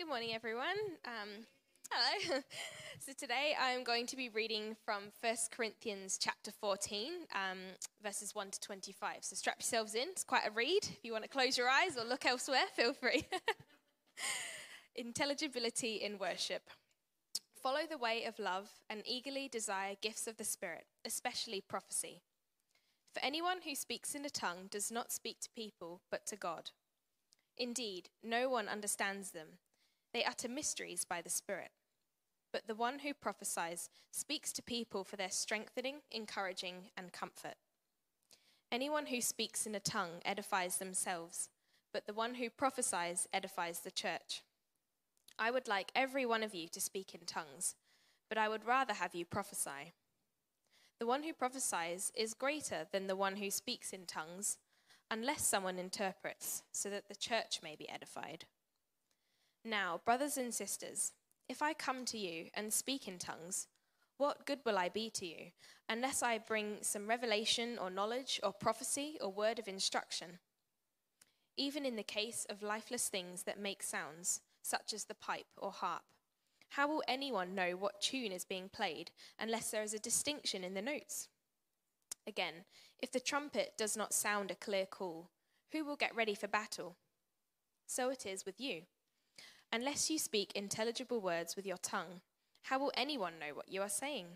Good morning, everyone. Um, hello. so today I'm going to be reading from 1 Corinthians chapter 14, um, verses 1 to 25. So strap yourselves in. It's quite a read. If you want to close your eyes or look elsewhere, feel free. Intelligibility in worship. Follow the way of love and eagerly desire gifts of the Spirit, especially prophecy. For anyone who speaks in a tongue does not speak to people, but to God. Indeed, no one understands them. They utter mysteries by the Spirit. But the one who prophesies speaks to people for their strengthening, encouraging, and comfort. Anyone who speaks in a tongue edifies themselves, but the one who prophesies edifies the church. I would like every one of you to speak in tongues, but I would rather have you prophesy. The one who prophesies is greater than the one who speaks in tongues, unless someone interprets, so that the church may be edified. Now, brothers and sisters, if I come to you and speak in tongues, what good will I be to you, unless I bring some revelation or knowledge or prophecy or word of instruction? Even in the case of lifeless things that make sounds, such as the pipe or harp, how will anyone know what tune is being played unless there is a distinction in the notes? Again, if the trumpet does not sound a clear call, who will get ready for battle? So it is with you. Unless you speak intelligible words with your tongue, how will anyone know what you are saying?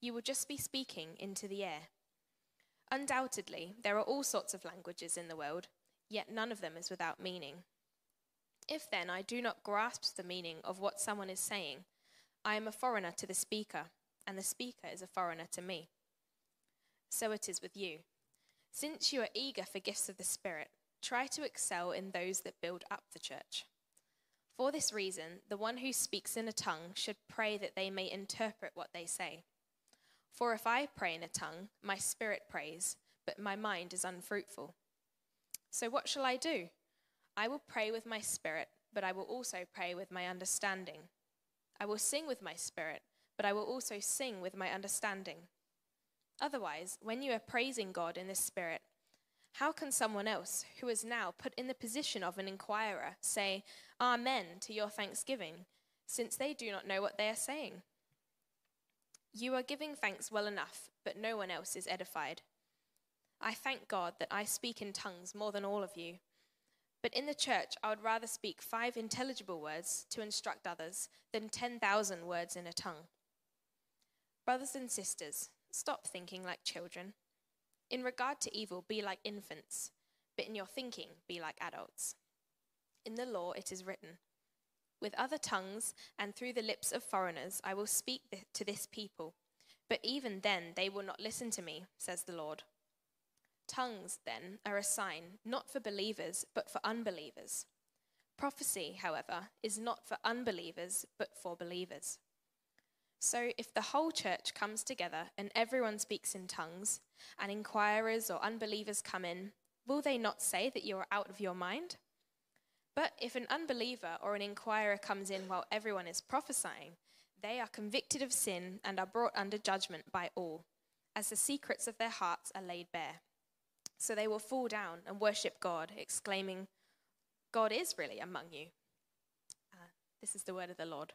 You will just be speaking into the air. Undoubtedly, there are all sorts of languages in the world, yet none of them is without meaning. If then I do not grasp the meaning of what someone is saying, I am a foreigner to the speaker, and the speaker is a foreigner to me. So it is with you. Since you are eager for gifts of the Spirit, try to excel in those that build up the church. For this reason, the one who speaks in a tongue should pray that they may interpret what they say. For if I pray in a tongue, my spirit prays, but my mind is unfruitful. So what shall I do? I will pray with my spirit, but I will also pray with my understanding. I will sing with my spirit, but I will also sing with my understanding. Otherwise, when you are praising God in the spirit, how can someone else, who is now put in the position of an inquirer, say, Amen to your thanksgiving, since they do not know what they are saying? You are giving thanks well enough, but no one else is edified. I thank God that I speak in tongues more than all of you but in the church, I would rather speak five intelligible words to instruct others than 10,000 words in a tongue. Brothers and sisters, stop thinking like children. In regard to evil, be like infants, but in your thinking, be like adults. In the law, it is written, With other tongues and through the lips of foreigners, I will speak to this people, but even then they will not listen to me, says the Lord. Tongues, then, are a sign not for believers, but for unbelievers. Prophecy, however, is not for unbelievers, but for believers. So, if the whole church comes together and everyone speaks in tongues, and inquirers or unbelievers come in, will they not say that you are out of your mind? But if an unbeliever or an inquirer comes in while everyone is prophesying, they are convicted of sin and are brought under judgment by all, as the secrets of their hearts are laid bare. So they will fall down and worship God, exclaiming, God is really among you. Uh, this is the word of the Lord.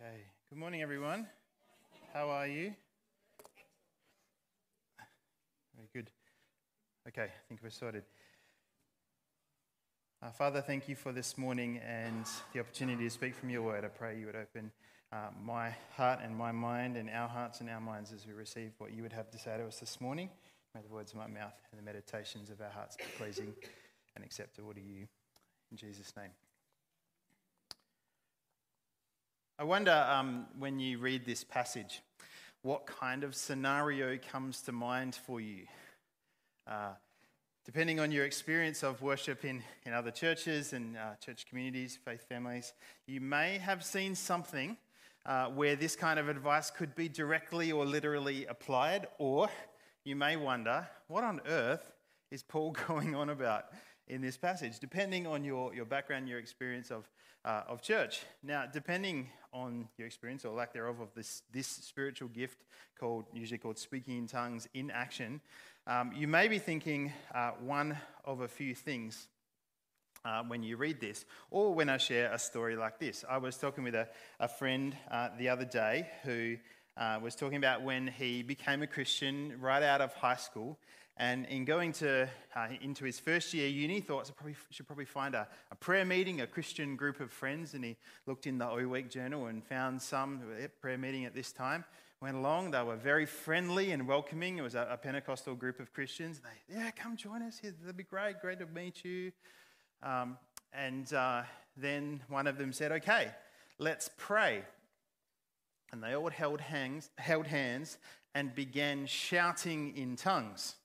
Okay. Good morning, everyone. How are you? Very good. Okay, I think we're sorted. Uh, Father, thank you for this morning and the opportunity to speak from your word. I pray you would open uh, my heart and my mind and our hearts and our minds as we receive what you would have to say to us this morning. May the words of my mouth and the meditations of our hearts be pleasing and acceptable to you. In Jesus' name. I wonder um, when you read this passage, what kind of scenario comes to mind for you? Uh, depending on your experience of worship in, in other churches and uh, church communities, faith families, you may have seen something uh, where this kind of advice could be directly or literally applied, or you may wonder, what on earth is Paul going on about in this passage, depending on your, your background, your experience of, uh, of church. Now, depending on your experience or lack thereof of this, this spiritual gift called, usually called speaking in tongues in action, um, you may be thinking uh, one of a few things uh, when you read this, or when I share a story like this. I was talking with a, a friend uh, the other day who uh, was talking about when he became a Christian right out of high school. And in going to, uh, into his first year uni, thought I probably, should probably find a, a, prayer meeting, a Christian group of friends. And he looked in the O Week journal and found some prayer meeting at this time. Went along, they were very friendly and welcoming. It was a, a Pentecostal group of Christians. They, yeah, come join us. That'd be great. Great to meet you. Um, and uh, then one of them said, okay, let's pray. And they all held hands, held hands and began shouting in tongues.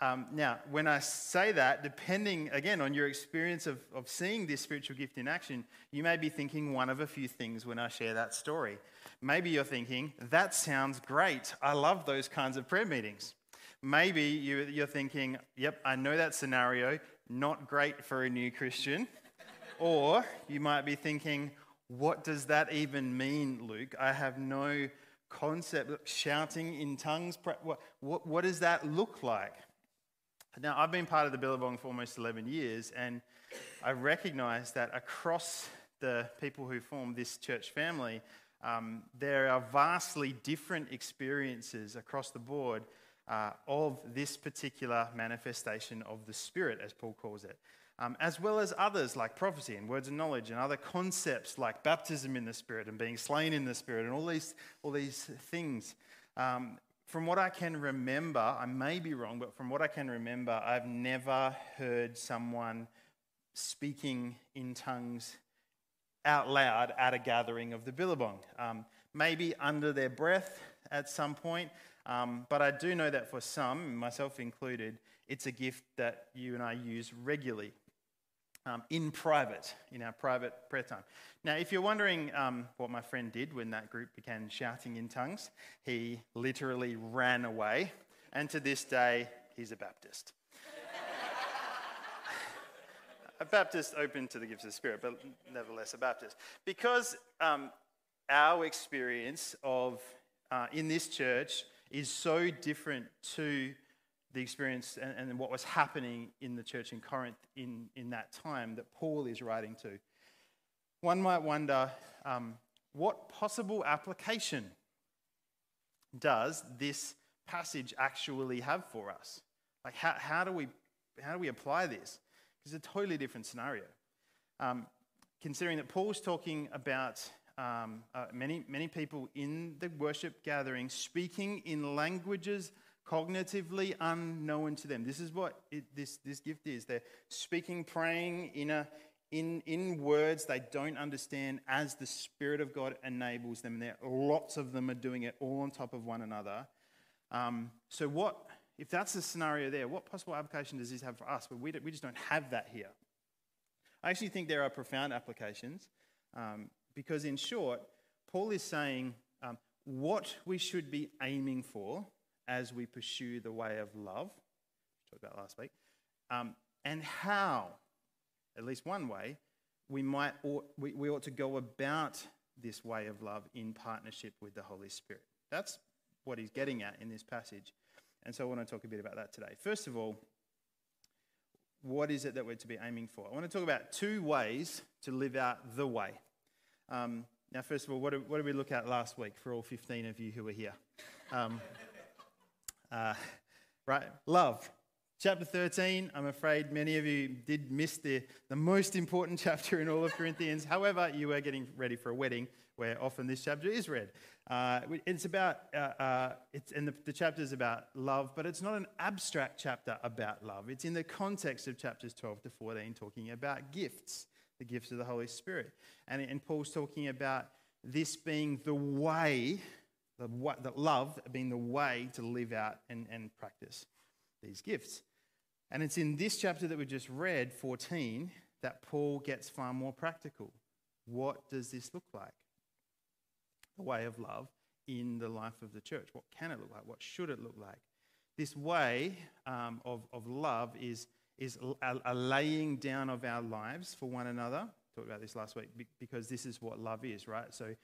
Um, now, when I say that, depending again on your experience of, of seeing this spiritual gift in action, you may be thinking one of a few things when I share that story. Maybe you're thinking, that sounds great. I love those kinds of prayer meetings. Maybe you, are thinking, yep, I know that scenario, not great for a new Christian. or you might be thinking, what does that even mean, Luke? I have no concept. Shouting in tongues, what, what, what does that look like? Now, I've been part of the Billabong for almost 11 years, and I recognize that across the people who form this church family, um, there are vastly different experiences across the board uh, of this particular manifestation of the Spirit, as Paul calls it um, as well as others like prophecy and words of knowledge and other concepts like baptism in the Spirit and being slain in the Spirit and all these, all these things. Um, from what I can remember, I may be wrong, but from what I can remember, I've never heard someone speaking in tongues out loud at a gathering of the Billabong. Um, maybe under their breath at some point, um, but I do know that for some, myself included, it's a gift that you and I use regularly um, in private, in our private prayer time. Now, if you're wondering um, what my friend did when that group began shouting in tongues, he literally ran away, and to this day, he's a Baptist. a Baptist open to the gifts of the Spirit, but nevertheless a Baptist. Because um, our experience of uh, in this church is so different to the experience and, and, what was happening in the church in Corinth in, in that time that Paul is writing to. One might wonder um, what possible application does this passage actually have for us? Like, how, how, do, we, how do we apply this? Because it's a totally different scenario. Um, considering that Paul's talking about um, uh, many, many people in the worship gathering speaking in languages cognitively unknown to them. This is what it, this, this gift is. They're speaking, praying in, a, in, in words they don't understand as the Spirit of God enables them. There, lots of them are doing it all on top of one another. Um, so, what, if that's the scenario there, what possible application does this have for us? But we, we just don't have that here. I actually think there are profound applications um, because, in short, Paul is saying um, what we should be aiming for as we pursue the way of love, we talked about last week, um, and how, at least one way, we might ought, we, we ought to go about this way of love in partnership with the Holy Spirit. That's what he's getting at in this passage. And so I want to talk a bit about that today. First of all, what is it that we're to be aiming for? I want to talk about two ways to live out the way. Um, now, first of all, what did, what did, we look at last week for all 15 of you who were here? Um, uh, right? Love. Chapter 13, I'm afraid many of you did miss the, the most important chapter in all of Corinthians. However, you were getting ready for a wedding where often this chapter is read. Uh, it's about, uh, uh, it's, and the, the chapter is about love, but it's not an abstract chapter about love. It's in the context of chapters 12 to 14, talking about gifts, the gifts of the Holy Spirit. And, and Paul's talking about this being the way the, the love being the way to live out and, and practice these gifts. And it's in this chapter that we just read, 14, that Paul gets far more practical. What does this look like? The way of love in the life of the church. What can it look like? What should it look like? this way um, of, of love is, is a, a laying down of our lives for one another. Talked about this last week because this is what love is, right? So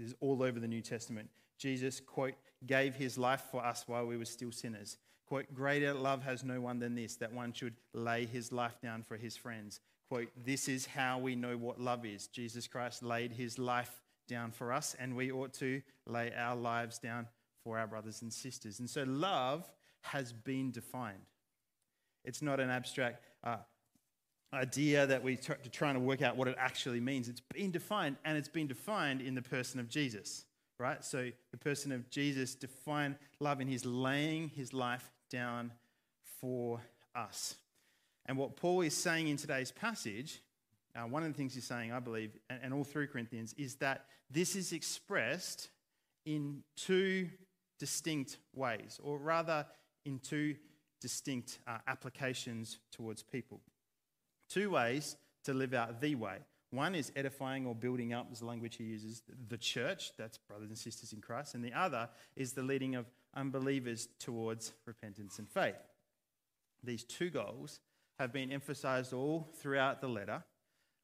this is all over the New Testament. Jesus, quote, gave his life for us while we were still sinners. Quote, greater love has no one than this, that one should lay his life down for his friends. Quote, this is how we know what love is. Jesus Christ laid his life down for us, and we ought to lay our lives down for our brothers and sisters. And so love has been defined. It's not an abstract uh, idea that we're trying to work out what it actually means. It's been defined, and it's been defined in the person of Jesus, right? So the person of Jesus defined love in his laying his life down for us. And what Paul is saying in today's passage, uh, one of the things he's saying, I believe, and, and all through Corinthians, is that this is expressed in two distinct ways, or rather, in two distinct uh, applications towards people. Two ways to live out the way. One is edifying or building up, is the language he uses, the church, that's brothers and sisters in Christ. And the other is the leading of unbelievers towards repentance and faith. These two goals have been emphasized all throughout the letter,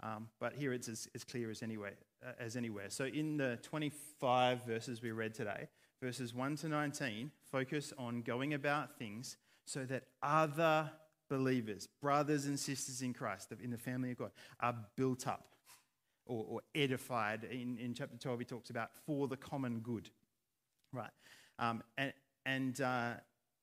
um, but here it's as, as clear as anywhere, uh, as anywhere. So in the 25 verses we read today, verses 1 to 19 focus on going about things so that other believers, brothers and sisters in Christ, in the family of God, are built up or, or edified. In, in chapter 12, he talks about for the common good. Right. Um, and and uh,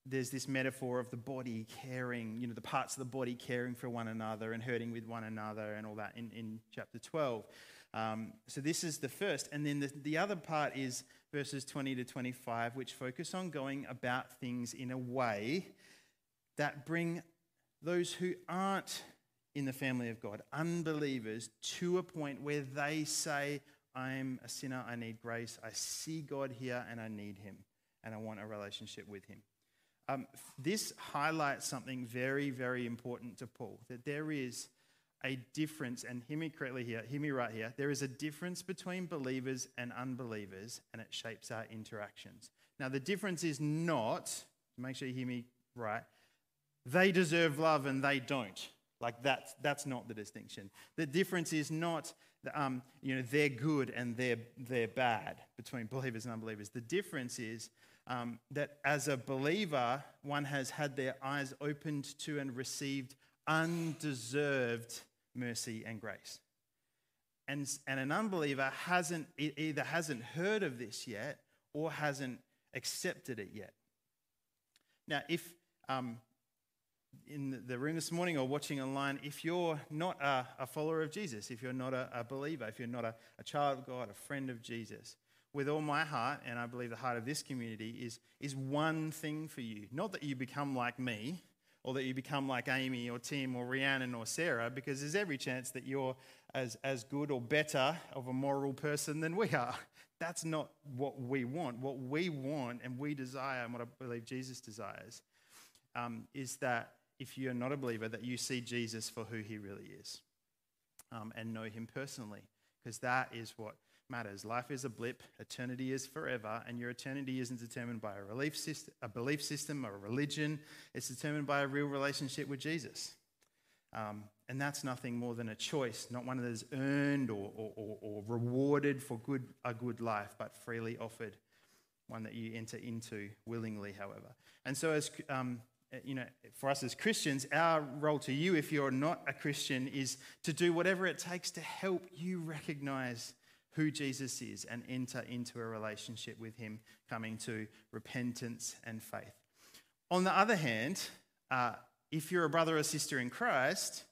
there's this metaphor of the body caring, you know, the parts of the body caring for one another and hurting with one another and all that in, in chapter 12. Um, so this is the first. And then the, the other part is verses 20 to 25, which focus on going about things in a way that bring those who aren't in the family of God, unbelievers, to a point where they say, I'm a sinner, I need grace, I see God here, and I need Him, and I want a relationship with Him. Um, this highlights something very, very important to Paul that there is a difference, and hear me correctly here, hear me right here. There is a difference between believers and unbelievers, and it shapes our interactions. Now, the difference is not, make sure you hear me right, they deserve love and they don't. Like that's, that's not the distinction. The difference is not, um, you know, they're good and they're, they're bad between believers and unbelievers. The difference is um, that as a believer, one has had their eyes opened to and received undeserved mercy and grace. And, and an unbeliever hasn't, either hasn't heard of this yet or hasn't accepted it yet. Now, if um, in the room this morning or watching online, if you're not a, a follower of Jesus, if you're not a, a believer, if you're not a, a, child of God, a friend of Jesus, with all my heart, and I believe the heart of this community, is, is one thing for you. Not that you become like me, or that you become like Amy or Tim or Rhiannon or Sarah, because there's every chance that you're as, as good or better of a moral person than we are. That's not what we want. What we want and we desire, and what I believe Jesus desires, um, is that if you're not a believer, that you see Jesus for who he really is um, and know him personally, because that is what matters. Life is a blip, eternity is forever, and your eternity isn't determined by a, relief system, a belief system or a religion. It's determined by a real relationship with Jesus. Um, and that's nothing more than a choice, not one that is earned or, or, or, or rewarded for good, a good life, but freely offered, one that you enter into willingly, however. And so, as um, you know, for us as Christians, our role to you, if you're not a Christian, is to do whatever it takes to help you recognize who Jesus is and enter into a relationship with him, coming to repentance and faith. On the other hand, uh, if you're a brother or sister in Christ,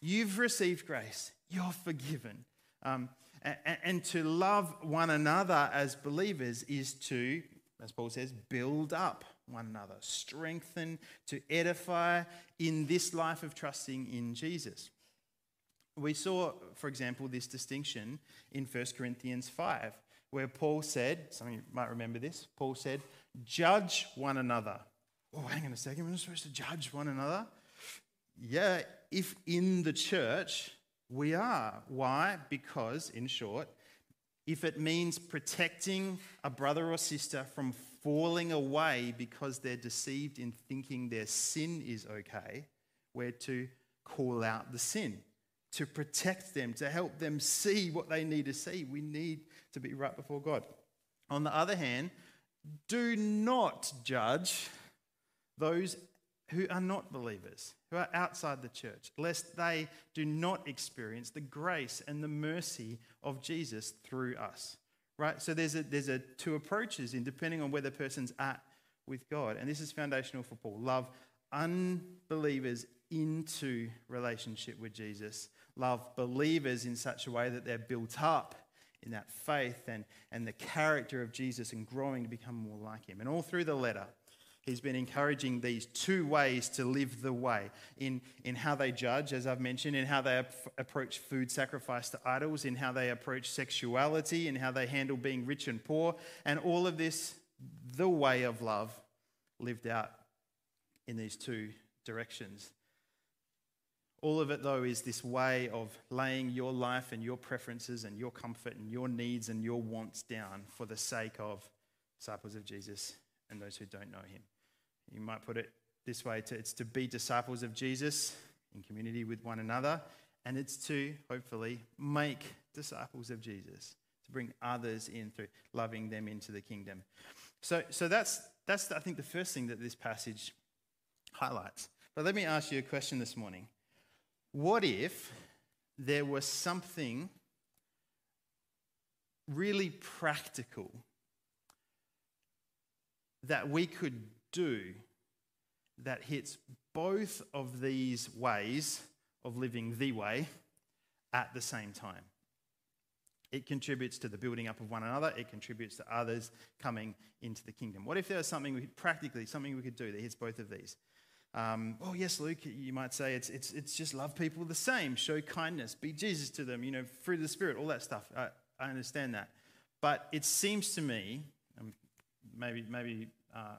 you've received grace, you're forgiven. Um, and, and to love one another as believers is to, as Paul says, build up one another, strengthen, to edify in this life of trusting in Jesus. We saw, for example, this distinction in 1 Corinthians 5, where Paul said, some of you might remember this, Paul said, judge one another. Oh, hang on a second, we're not supposed to judge one another? Yeah, if in the church we are. Why? Because, in short, if it means protecting a brother or sister from falling away because they're deceived in thinking their sin is okay. We're to call out the sin, to protect them, to help them see what they need to see. We need to be right before God. On the other hand, do not judge those who are not believers, who are outside the church, lest they do not experience the grace and the mercy of Jesus through us. Right? So there's a, there's a two approaches in depending on where the person's at with God. And this is foundational for Paul. Love unbelievers into relationship with Jesus. Love believers in such a way that they're built up in that faith and, and the character of Jesus and growing to become more like him. And all through the letter, he's been encouraging these two ways to live the way in, in how they judge, as I've mentioned, in how they ap- approach food sacrifice to idols, in how they approach sexuality, in how they handle being rich and poor, and all of this, the way of love lived out in these two directions. All of it, though, is this way of laying your life and your preferences and your comfort and your needs and your wants down for the sake of disciples of Jesus and those who don't know him. You might put it this way it's to be disciples of Jesus in community with one another, and it's to hopefully make disciples of Jesus, to bring others in through loving them into the kingdom. So, so that's, that's, I think, the first thing that this passage highlights. But let me ask you a question this morning. What if there was something really practical that we could do that hits both of these ways of living the way at the same time? It contributes to the building up of one another. It contributes to others coming into the kingdom. What if there was something we, could, practically something we could do that hits both of these? Um, oh, yes, Luke, you might say it's, it's, it's just love people the same, show kindness, be Jesus to them, you know, fruit of the Spirit, all that stuff. I, I understand that. But it seems to me, um, maybe, maybe uh,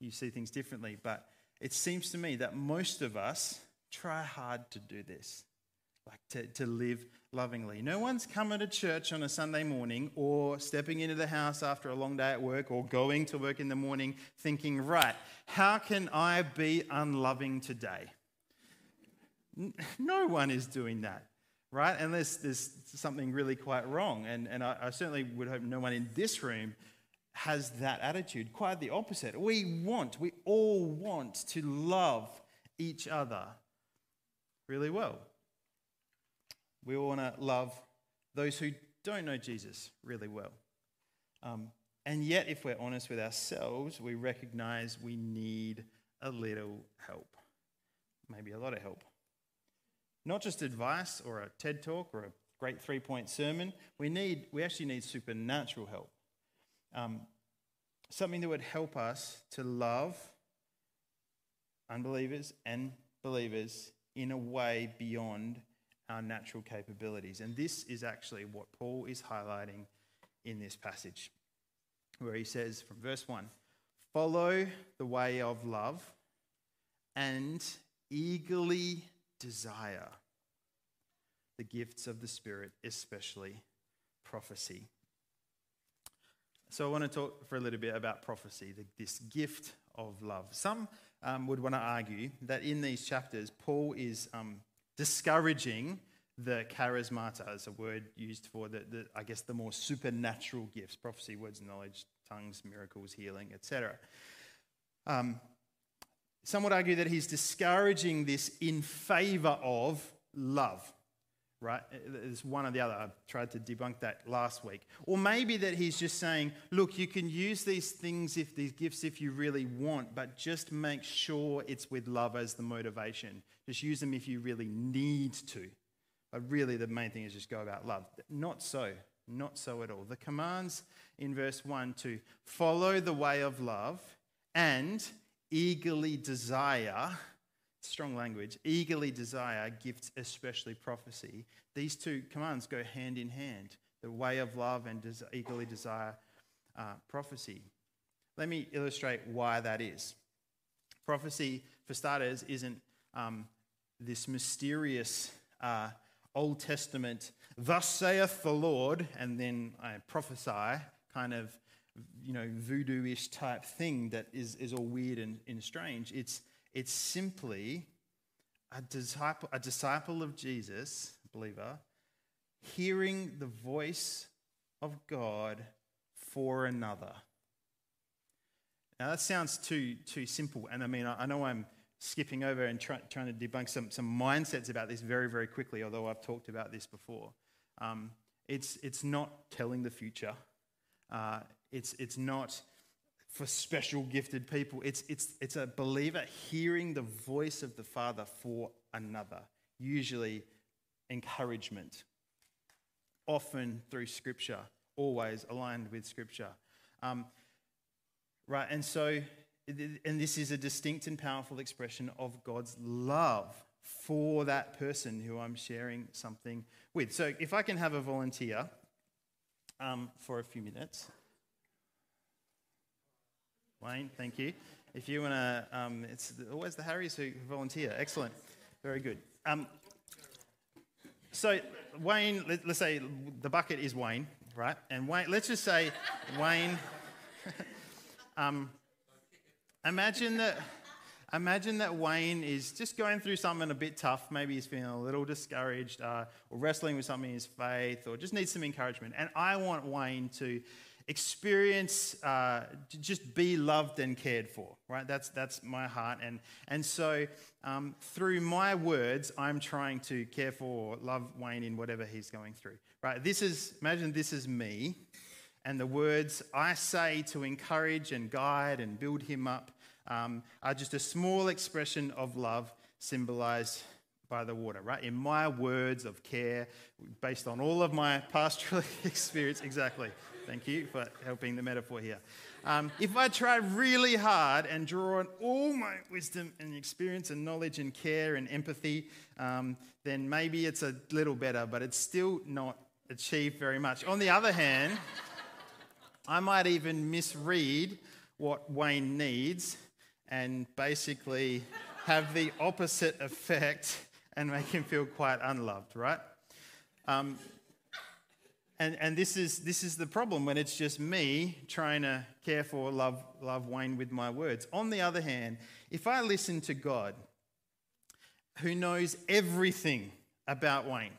you see things differently, but it seems to me that most of us try hard to do this, like to, to live lovingly. No one's coming to church on a Sunday morning or stepping into the house after a long day at work or going to work in the morning thinking, right, how can I be unloving today? No one is doing that, right? Unless there's something really quite wrong. And, and I, I certainly would hope no one in this room has that attitude. Quite the opposite. We want, we all want to love each other really well. We all want to love those who don't know Jesus really well. Um, and yet, if we're honest with ourselves, we recognize we need a little help, maybe a lot of help. Not just advice or a TED talk or a great three point sermon. We, need, we actually need supernatural help. Um, something that would help us to love unbelievers and believers in a way beyond our natural capabilities. And this is actually what Paul is highlighting in this passage, where he says from verse 1 Follow the way of love and eagerly desire the gifts of the Spirit, especially prophecy. So, I want to talk for a little bit about prophecy, this gift of love. Some um, would want to argue that in these chapters, Paul is um, discouraging the charismata as a word used for the, the, I guess the more supernatural gifts prophecy words knowledge tongues miracles healing etc um, some would argue that he's discouraging this in favor of love right it's one or the other i tried to debunk that last week or maybe that he's just saying look you can use these things if these gifts if you really want but just make sure it's with love as the motivation just use them if you really need to. But really, the main thing is just go about love. Not so. Not so at all. The commands in verse 1 to follow the way of love and eagerly desire, strong language, eagerly desire gifts, especially prophecy. These two commands go hand in hand the way of love and des- eagerly desire uh, prophecy. Let me illustrate why that is. Prophecy, for starters, isn't um, this mysterious uh, Old Testament, thus saith the Lord, and then I prophesy kind of you know, voodoo-ish type thing that is, is all weird and, and strange. It's, it's simply a disciple, a disciple of Jesus, believer, hearing the voice of God for another. Now that sounds too too simple, and I mean I, I know I'm skipping over and try, trying to debunk some some mindsets about this very very quickly. Although I've talked about this before, um, it's it's not telling the future. Uh, it's it's not for special gifted people. It's it's it's a believer hearing the voice of the Father for another. Usually, encouragement. Often through Scripture, always aligned with Scripture. Um, Right, and so, and this is a distinct and powerful expression of God's love for that person who I'm sharing something with. So, if I can have a volunteer um, for a few minutes. Wayne, thank you. If you want to, um, it's always the Harrys who volunteer. Excellent. Very good. Um, so, Wayne, let, us say the bucket is Wayne, right? And Wayne, let's just say Wayne. Um, imagine that. Imagine that Wayne is just going through something a bit tough. Maybe he's feeling a little discouraged, uh, or wrestling with something in his faith, or just needs some encouragement. And I want Wayne to experience, uh, just be loved and cared for. Right? That's that's my heart. And and so um, through my words, I'm trying to care for, love Wayne in whatever he's going through. Right? This is imagine this is me and the words I say to encourage and guide and build him up um, are just a small expression of love symbolized by the water, right? In my words of care, based on all of my pastoral experience. Exactly. Thank you for helping the metaphor here. Um, if I try really hard and draw on all my wisdom and experience and knowledge and care and empathy, um, then maybe it's a little better, but it's still not achieved very much. On the other hand, I might even misread what Wayne needs and basically have the opposite effect and make him feel quite unloved, right? Um, and and this, is, this is the problem when it's just me trying to care for, love, love Wayne with my words. On the other hand, if I listen to God, who knows everything about Wayne,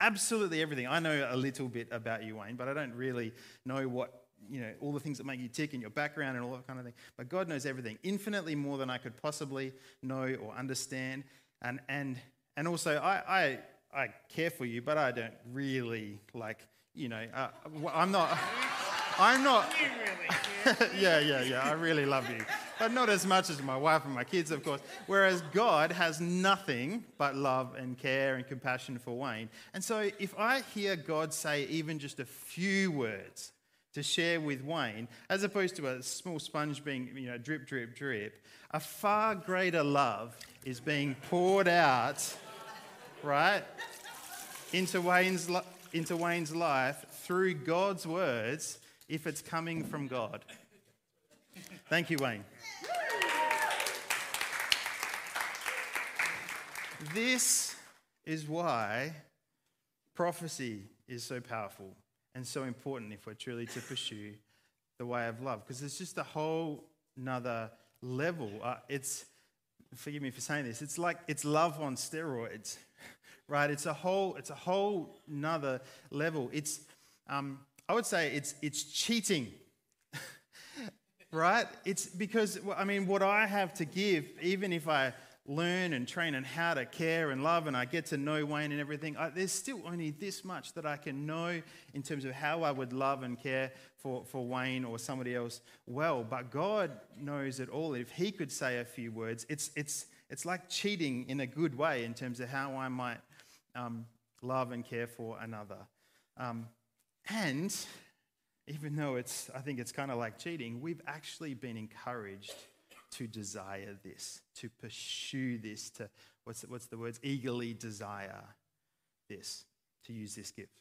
absolutely everything. I know a little bit about you, Wayne, but I don't really know what you know, all the things that make you tick and your background and all that kind of thing. But God knows everything, infinitely more than I could possibly know or understand. And, and, and also, I, I, I care for you, but I don't really, like, you know, uh, I'm not. I'm not. yeah, yeah, yeah. I really love you. But not as much as my wife and my kids, of course. Whereas God has nothing but love and care and compassion for Wayne. And so if I hear God say even just a few words, to share with Wayne, as opposed to a small sponge being, you know, drip, drip, drip, a far greater love is being poured out, right, into Wayne's, into Wayne's life through God's words if it's coming from God. Thank you, Wayne. This is why prophecy is so powerful and so important if we're truly to pursue the way of love because it's just a whole nother level uh, it's forgive me for saying this it's like it's love on steroids right it's a whole it's a whole nother level it's um, i would say it's it's cheating right it's because i mean what i have to give even if i learn and train and how to care and love and I get to know Wayne and everything, I, there's still only this much that I can know in terms of how I would love and care for, for Wayne or somebody else well. But God knows it all. If He could say a few words, it's, it's, it's like cheating in a good way in terms of how I might um, love and care for another. Um, and even though it's, I think it's kind of like cheating, we've actually been encouraged to desire this, to pursue this, to, what's the, what's the words? Eagerly desire this, to use this gift.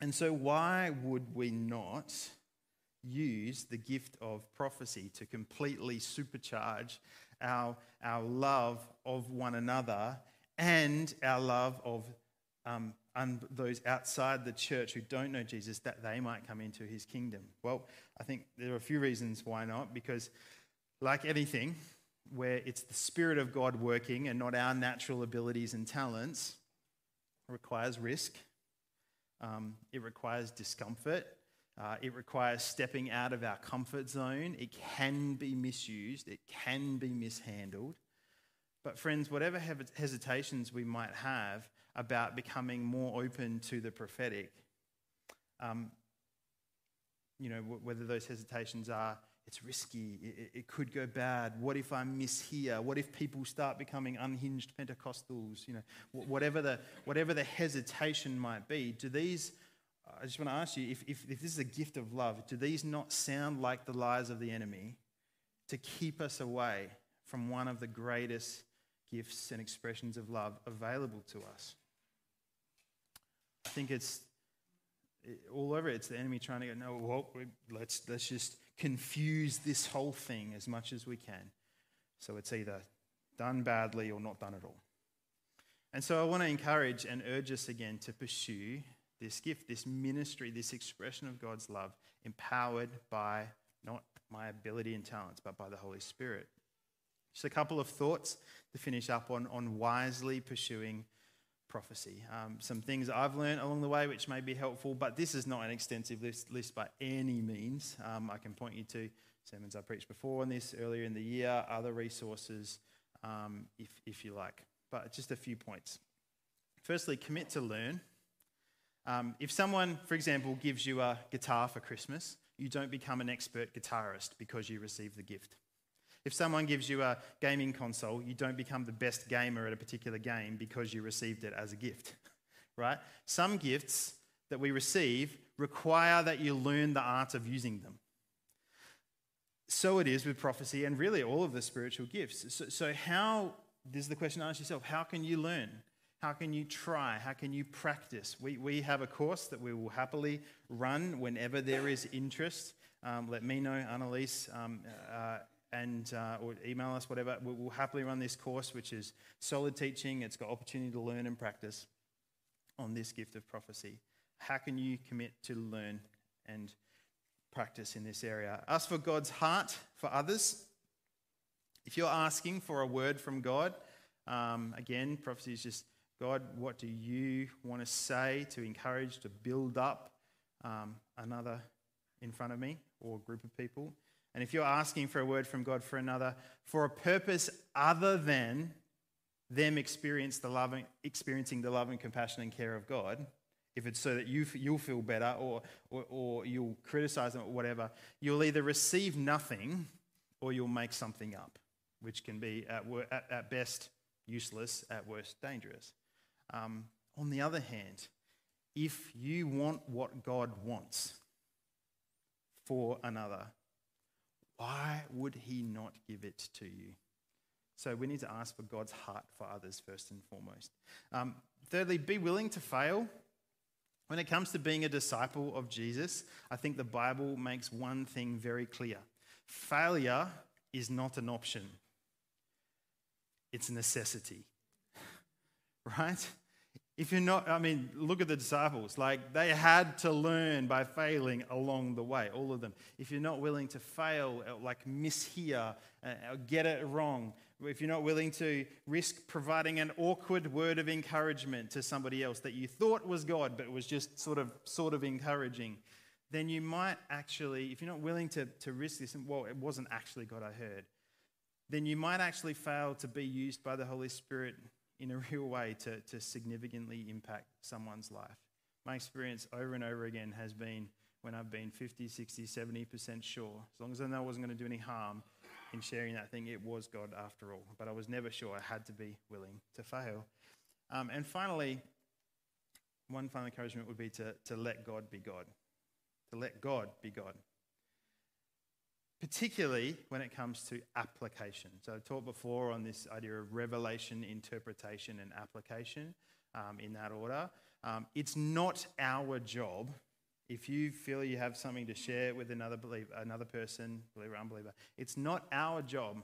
And so, why would we not use the gift of prophecy to completely supercharge our, our love of one another and our love of um, those outside the church who don't know Jesus that they might come into his kingdom? Well, I think there are a few reasons why not. Because, like anything, where it's the Spirit of God working and not our natural abilities and talents, requires risk, um, it requires discomfort, uh, it requires stepping out of our comfort zone. It can be misused, it can be mishandled. But, friends, whatever hesitations we might have about becoming more open to the prophetic, um, you know, whether those hesitations are it's risky, it, it, could go bad. What if I miss here? What if people start becoming unhinged Pentecostals? You know, whatever the, whatever the hesitation might be, do these, I just want to ask you if, if, if this is a gift of love, do these not sound like the lies of the enemy to keep us away from one of the greatest gifts and expressions of love available to us? I think it's eh, all over. It's the enemy trying to go, no, well, let's, let's just confuse this whole thing as much as we can. So it's either done badly or not done at all. And so I want to encourage and urge us again to pursue this gift, this ministry, this expression of God's love, empowered by not my ability and talents, but by the Holy Spirit. Just a couple of thoughts to finish up on, on wisely pursuing prophecy. Um, some things I've learned along the way which may be helpful, but this is not an extensive list, list by any means. Um, I can point you to sermons I preached before on this earlier in the year, other resources um, if, if you like. But just a few points. Firstly, commit to learn. Um, if someone, for example, gives you a guitar for Christmas, you don't become an expert guitarist because you receive the gift. If someone gives you a gaming console, you don't become the best gamer at a particular game because you received it as a gift, right? Some gifts that we receive require that you learn the art of using them. So it is with prophecy and really all of the spiritual gifts. So, so how, this is the question to ask yourself how can you learn? How can you try? How can you practice? We, we have a course that we will happily run whenever there is interest. Um, let me know, Annalise. Um, uh, and uh, or email us, whatever. We'll happily run this course, which is solid teaching. It's got opportunity to learn and practice on this gift of prophecy. How can you commit to learn and practice in this area? Ask for God's heart for others. If you're asking for a word from God, um, again, prophecy is just God, what do you want to say to encourage, to build up um, another in front of me or group of people? And if you're asking for a word from God for another, for a purpose other than them experience the experiencing the love and compassion and care of God, if it's so that you, you'll feel better or, or, or you'll criticize them or whatever, you'll either receive nothing or you'll make something up, which can be at, at, at best useless, at worst dangerous. Um, on the other hand, if you want what God wants for another, why would he not give it to you? So we need to ask for God's heart for others first and foremost. Um, thirdly, be willing to fail. When it comes to being a disciple of Jesus, I think the Bible makes one thing very clear failure is not an option, it's a necessity. Right? If you're not, I mean, look at the disciples. Like, they had to learn by failing along the way, all of them. If you're not willing to fail, uh, like mishear, uh, get it wrong, if you're not willing to risk providing an awkward word of encouragement to somebody else that you thought was God, but was just sort of, sort of encouraging, then you might actually, if you're not willing to, to risk this, well, it wasn't actually God I heard, then you might actually fail to be used by the Holy Spirit in a real way to, to significantly impact someone's life. My experience over and over again has been when I've been 50, 60, 70% sure, as long as I know I wasn't going to do any harm in sharing that thing, it was God after all. But I was never sure. I had to be willing to fail. Um, and finally, one final encouragement would be to, to let God be God. To let God be God particularly when it comes to application. So I talked before on this idea of revelation, interpretation, and application um, in that order. Um, it's not our job. If you feel you have something to share with another believer, another person, believer, unbeliever, it's not our job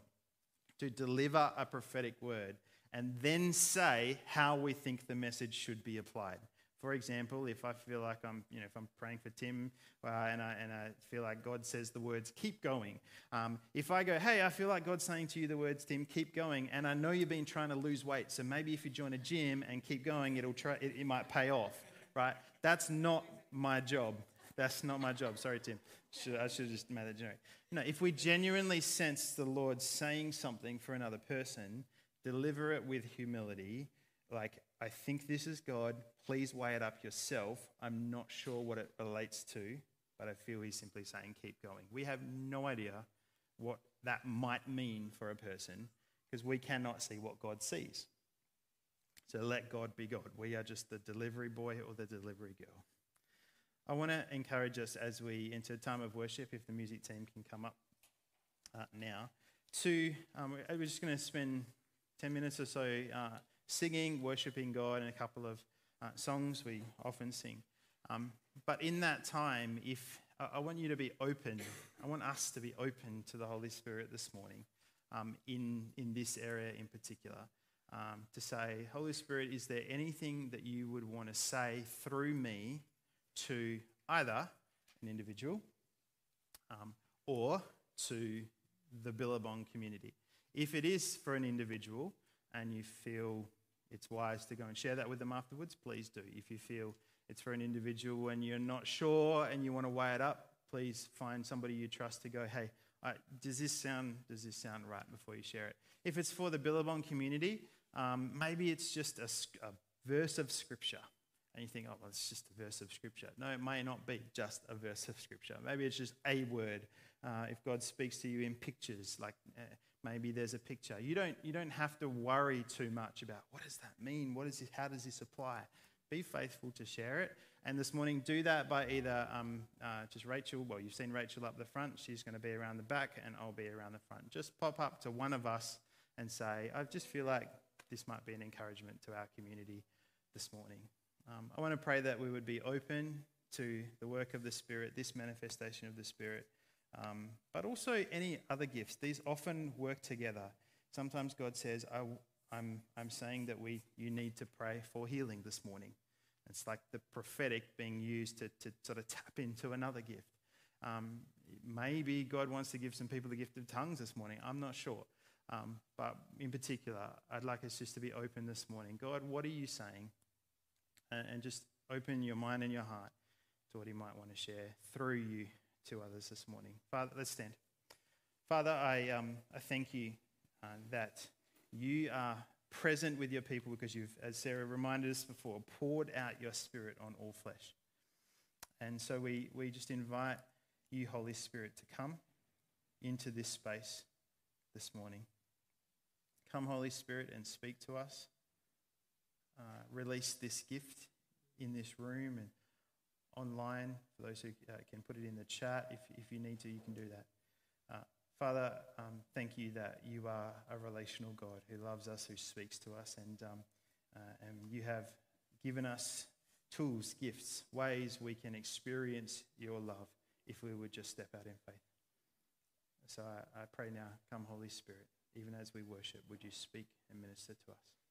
to deliver a prophetic word and then say how we think the message should be applied. For example, if I feel like I'm, you know, if I'm praying for Tim uh, and, I, and I feel like God says the words, keep going. Um, if I go, hey, I feel like God's saying to you the words, Tim, keep going, and I know you've been trying to lose weight, so maybe if you join a gym and keep going, it'll try, it, it might pay off, right? That's not my job. That's not my job. Sorry, Tim. Should, I should have just made that generic. No, if we genuinely sense the Lord saying something for another person, deliver it with humility. Like, I think this is God. Please weigh it up yourself. I'm not sure what it relates to, but I feel He's simply saying, keep going. We have no idea what that might mean for a person because we cannot see what God sees. So let God be God. We are just the delivery boy or the delivery girl. I want to encourage us as we enter a time of worship, if the music team can come up uh, now, to, um, we're just going to spend 10 minutes or so uh, singing, worshiping God, and a couple of uh, songs we often sing. Um, but in that time, if I want you to be open, I want us to be open to the Holy Spirit this morning um, in, in this area in particular. Um, to say, Holy Spirit, is there anything that you would want to say through me to either an individual um, or to the Billabong community. If it is for an individual and you feel it's wise to go and share that with them afterwards, please do. If you feel it's for an individual and you're not sure and you want to weigh it up, please find somebody you trust to go, hey, does this sound does this sound right before you share it? If it's for the Billabong community, um, maybe it's just a, a verse of scripture and you think, oh, well, it's just a verse of Scripture. No, it may not be just a verse of Scripture. Maybe it's just a word. Uh, if God speaks to you in pictures, like uh, maybe there's a picture, you don't, you don't have to worry too much about what does that mean? What is this, how does this apply? Be faithful to share it. And this morning, do that by either um, uh, just Rachel. Well, you've seen Rachel up the front. She's going to be around the back, and I'll be around the front. Just pop up to one of us and say, I just feel like this might be an encouragement to our community this morning. Um, I want to pray that we would be open to the work of the Spirit, this manifestation of the Spirit, um, but also any other gifts. These often work together. Sometimes God says, I, I'm, I'm saying that we, you need to pray for healing this morning. It's like the prophetic being used to, to sort of tap into another gift. Um, maybe God wants to give some people the gift of tongues this morning. I'm not sure. Um, but in particular, I'd like us just to be open this morning. God, what are you saying? and just open your mind and your heart to what He might want to share through you to others this morning. Father, let's stand. Father, I, um, I thank you uh, that you are present with your people because you've, as Sarah reminded us before, poured out your spirit on all flesh. And so we, we just invite you, Holy Spirit, to come into this space this morning. Come, Holy Spirit, and speak to us uh, release this gift in this room and online. For those who uh, can put it in the chat, if, if you need to, you can do that. Uh, Father, um, thank you that you are a relational God who loves us, who speaks to us, and, um, uh, and you have given us tools, gifts, ways we can experience your love if we would just step out in faith. So I, I pray now, come, Holy Spirit, even as we worship, would you speak and minister to us?